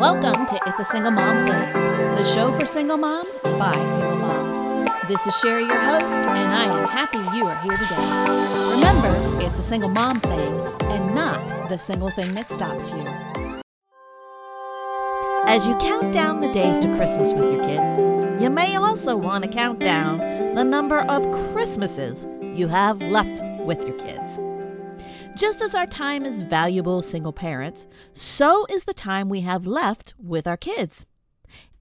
Welcome to It's a Single Mom Thing, the show for single moms by single moms. This is Sherry, your host, and I am happy you are here today. Remember, it's a single mom thing and not the single thing that stops you. As you count down the days to Christmas with your kids, you may also want to count down the number of Christmases you have left with your kids. Just as our time is valuable single parents, so is the time we have left with our kids.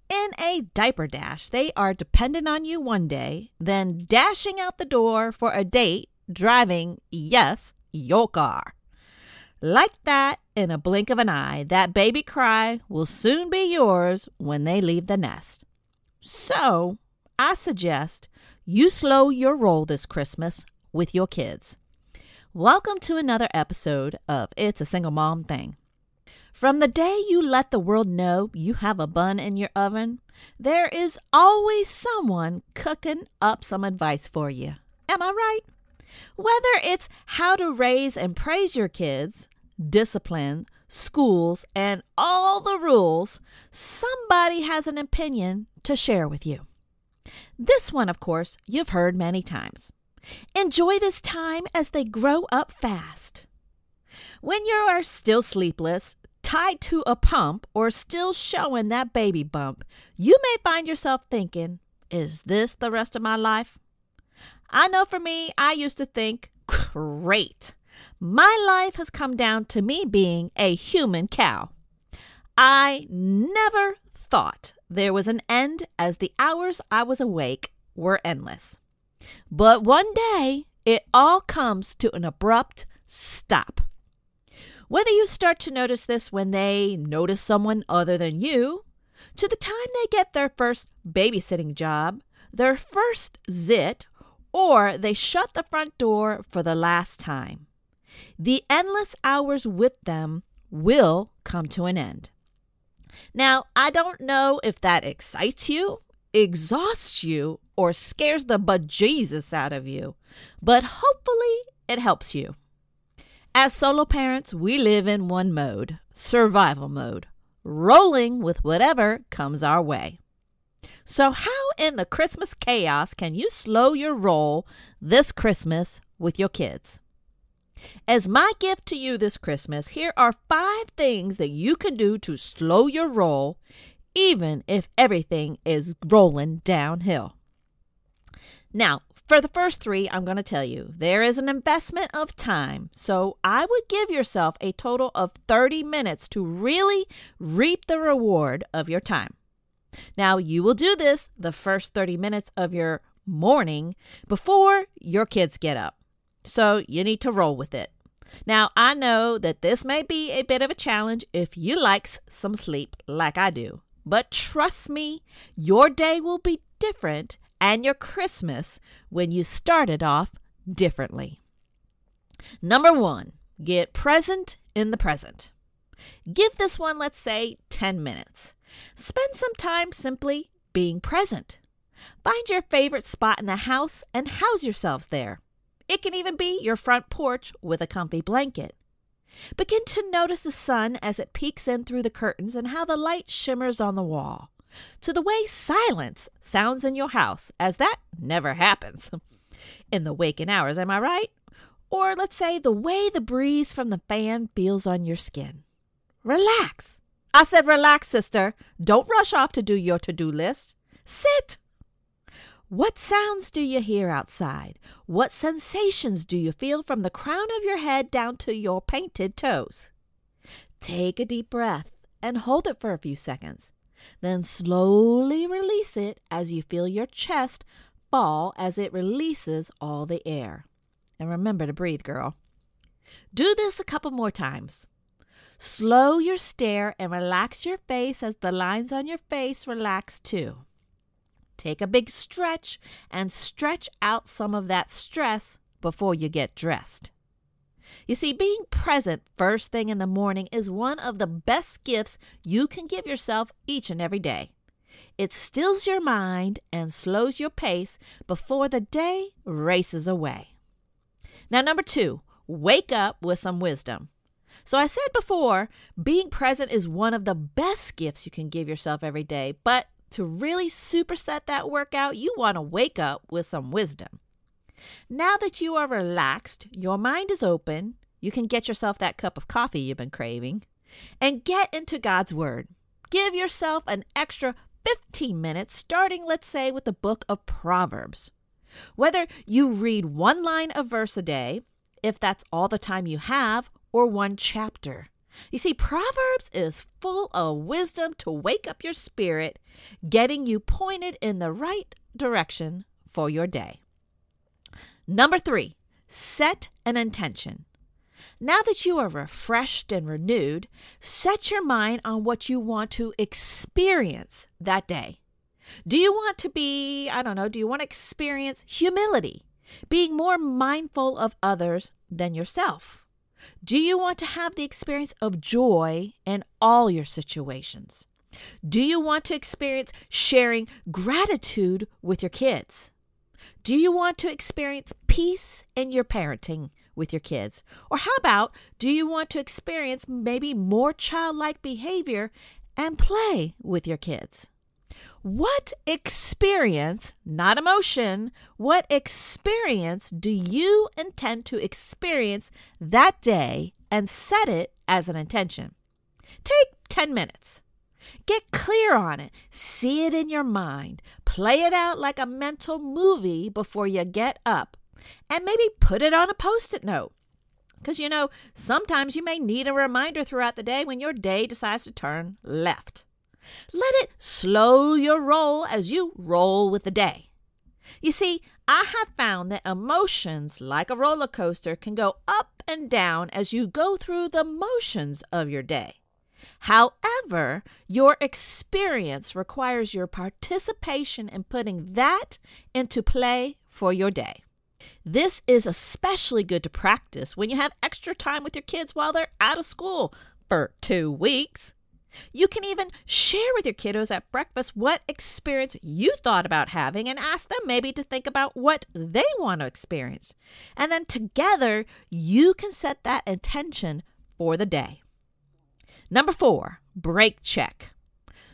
In a diaper dash, they are dependent on you one day, then dashing out the door for a date, driving, yes, your car. Like that, in a blink of an eye, that baby cry will soon be yours when they leave the nest. So, I suggest you slow your roll this Christmas with your kids. Welcome to another episode of It's a Single Mom Thing. From the day you let the world know you have a bun in your oven, there is always someone cooking up some advice for you. Am I right? Whether it's how to raise and praise your kids, discipline, schools, and all the rules, somebody has an opinion to share with you. This one, of course, you've heard many times. Enjoy this time as they grow up fast. When you are still sleepless, tied to a pump, or still showing that baby bump, you may find yourself thinking, Is this the rest of my life? I know for me, I used to think, Great. My life has come down to me being a human cow. I never thought there was an end as the hours I was awake were endless. But one day, it all comes to an abrupt stop. Whether you start to notice this when they notice someone other than you, to the time they get their first babysitting job, their first zit, or they shut the front door for the last time. The endless hours with them will come to an end. Now, I don't know if that excites you, exhausts you, or scares the bejesus out of you, but hopefully it helps you. As solo parents, we live in one mode survival mode, rolling with whatever comes our way. So, how in the Christmas chaos can you slow your roll this Christmas with your kids? As my gift to you this Christmas, here are five things that you can do to slow your roll, even if everything is rolling downhill. Now, for the first three, I'm going to tell you there is an investment of time. So I would give yourself a total of 30 minutes to really reap the reward of your time. Now, you will do this the first 30 minutes of your morning before your kids get up. So you need to roll with it. Now, I know that this may be a bit of a challenge if you like some sleep like I do, but trust me, your day will be different and your Christmas when you started off differently. Number one, get present in the present. Give this one, let's say, 10 minutes. Spend some time simply being present. Find your favorite spot in the house and house yourselves there. It can even be your front porch with a comfy blanket. Begin to notice the sun as it peeks in through the curtains and how the light shimmers on the wall to the way silence sounds in your house, as that never happens in the waking hours, am I right? Or let's say the way the breeze from the fan feels on your skin. Relax. I said, relax, sister. Don't rush off to do your to do list. Sit. What sounds do you hear outside? What sensations do you feel from the crown of your head down to your painted toes? Take a deep breath and hold it for a few seconds. Then slowly release it as you feel your chest fall as it releases all the air. And remember to breathe, girl. Do this a couple more times. Slow your stare and relax your face as the lines on your face relax too. Take a big stretch and stretch out some of that stress before you get dressed. You see, being present first thing in the morning is one of the best gifts you can give yourself each and every day. It stills your mind and slows your pace before the day races away. Now, number two, wake up with some wisdom. So, I said before, being present is one of the best gifts you can give yourself every day. But to really superset that workout, you want to wake up with some wisdom. Now that you are relaxed, your mind is open, you can get yourself that cup of coffee you've been craving and get into God's Word. Give yourself an extra 15 minutes, starting, let's say, with the book of Proverbs. Whether you read one line of verse a day, if that's all the time you have, or one chapter. You see, Proverbs is full of wisdom to wake up your spirit, getting you pointed in the right direction for your day. Number three, set an intention. Now that you are refreshed and renewed, set your mind on what you want to experience that day. Do you want to be, I don't know, do you want to experience humility, being more mindful of others than yourself? Do you want to have the experience of joy in all your situations? Do you want to experience sharing gratitude with your kids? Do you want to experience peace in your parenting with your kids? Or how about do you want to experience maybe more childlike behavior and play with your kids? What experience, not emotion, what experience do you intend to experience that day and set it as an intention? Take 10 minutes. Get clear on it. See it in your mind. Play it out like a mental movie before you get up. And maybe put it on a post it note. Because you know, sometimes you may need a reminder throughout the day when your day decides to turn left. Let it slow your roll as you roll with the day. You see, I have found that emotions, like a roller coaster, can go up and down as you go through the motions of your day. However, your experience requires your participation in putting that into play for your day. This is especially good to practice when you have extra time with your kids while they're out of school for two weeks. You can even share with your kiddos at breakfast what experience you thought about having and ask them maybe to think about what they want to experience. And then together, you can set that intention for the day. Number four, break check.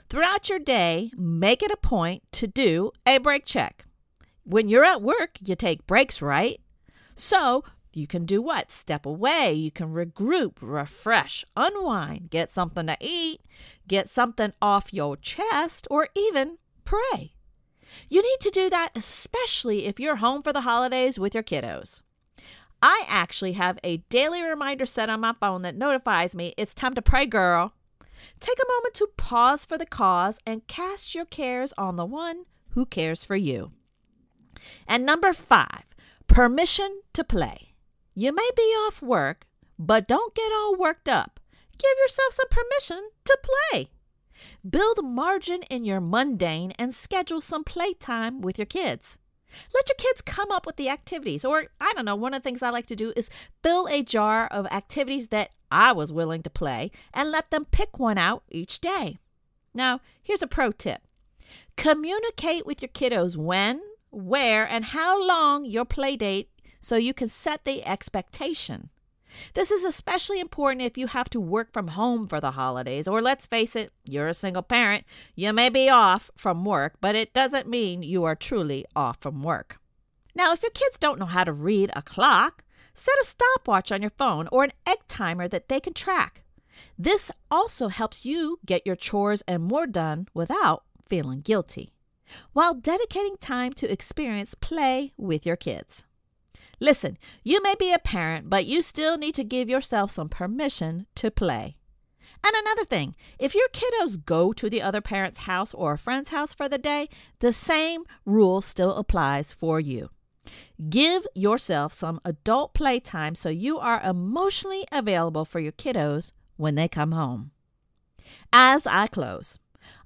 Throughout your day, make it a point to do a break check. When you're at work, you take breaks, right? So you can do what? Step away. You can regroup, refresh, unwind, get something to eat, get something off your chest, or even pray. You need to do that especially if you're home for the holidays with your kiddos. I actually have a daily reminder set on my phone that notifies me it's time to pray, girl. Take a moment to pause for the cause and cast your cares on the one who cares for you. And number five, permission to play. You may be off work, but don't get all worked up. Give yourself some permission to play. Build margin in your mundane and schedule some playtime with your kids. Let your kids come up with the activities. Or, I don't know, one of the things I like to do is fill a jar of activities that I was willing to play and let them pick one out each day. Now, here's a pro tip communicate with your kiddos when, where, and how long your play date so you can set the expectation. This is especially important if you have to work from home for the holidays, or let's face it, you're a single parent. You may be off from work, but it doesn't mean you are truly off from work. Now, if your kids don't know how to read a clock, set a stopwatch on your phone or an egg timer that they can track. This also helps you get your chores and more done without feeling guilty, while dedicating time to experience play with your kids. Listen, you may be a parent, but you still need to give yourself some permission to play. And another thing, if your kiddos go to the other parent's house or a friend's house for the day, the same rule still applies for you. Give yourself some adult playtime so you are emotionally available for your kiddos when they come home. As I close,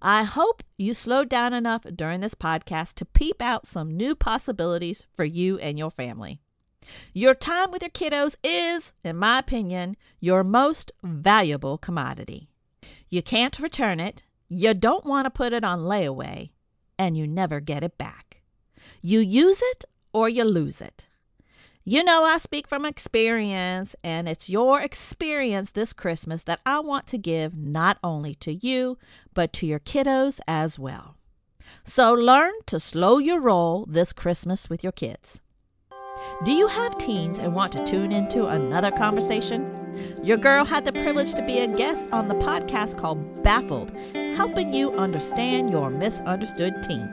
I hope you slowed down enough during this podcast to peep out some new possibilities for you and your family. Your time with your kiddos is, in my opinion, your most valuable commodity. You can't return it, you don't want to put it on layaway, and you never get it back. You use it or you lose it. You know, I speak from experience, and it's your experience this Christmas that I want to give not only to you, but to your kiddos as well. So learn to slow your roll this Christmas with your kids. Do you have teens and want to tune into another conversation? Your girl had the privilege to be a guest on the podcast called Baffled, helping you understand your misunderstood teen.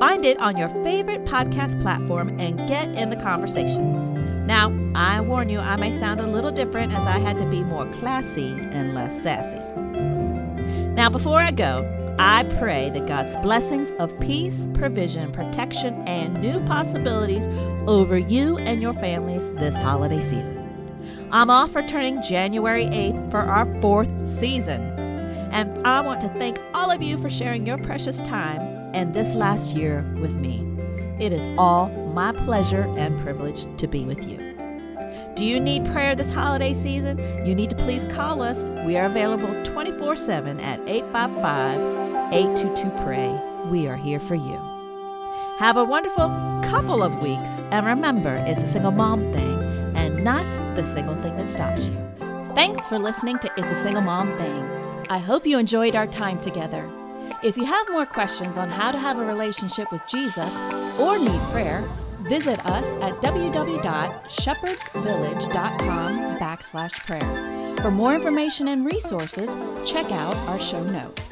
Find it on your favorite podcast platform and get in the conversation. Now, I warn you, I may sound a little different as I had to be more classy and less sassy. Now, before I go, I pray that God's blessings of peace, provision, protection, and new possibilities over you and your families this holiday season. I'm off returning January 8th for our fourth season. And I want to thank all of you for sharing your precious time and this last year with me. It is all my pleasure and privilege to be with you. Do you need prayer this holiday season? You need to please call us. We are available 24 7 at 855 822 Pray. We are here for you. Have a wonderful couple of weeks, and remember, it's a single mom thing and not the single thing that stops you. Thanks for listening to It's a Single Mom Thing. I hope you enjoyed our time together. If you have more questions on how to have a relationship with Jesus or need prayer, visit us at www.shepherdsvillage.com backslash prayer. For more information and resources, check out our show notes.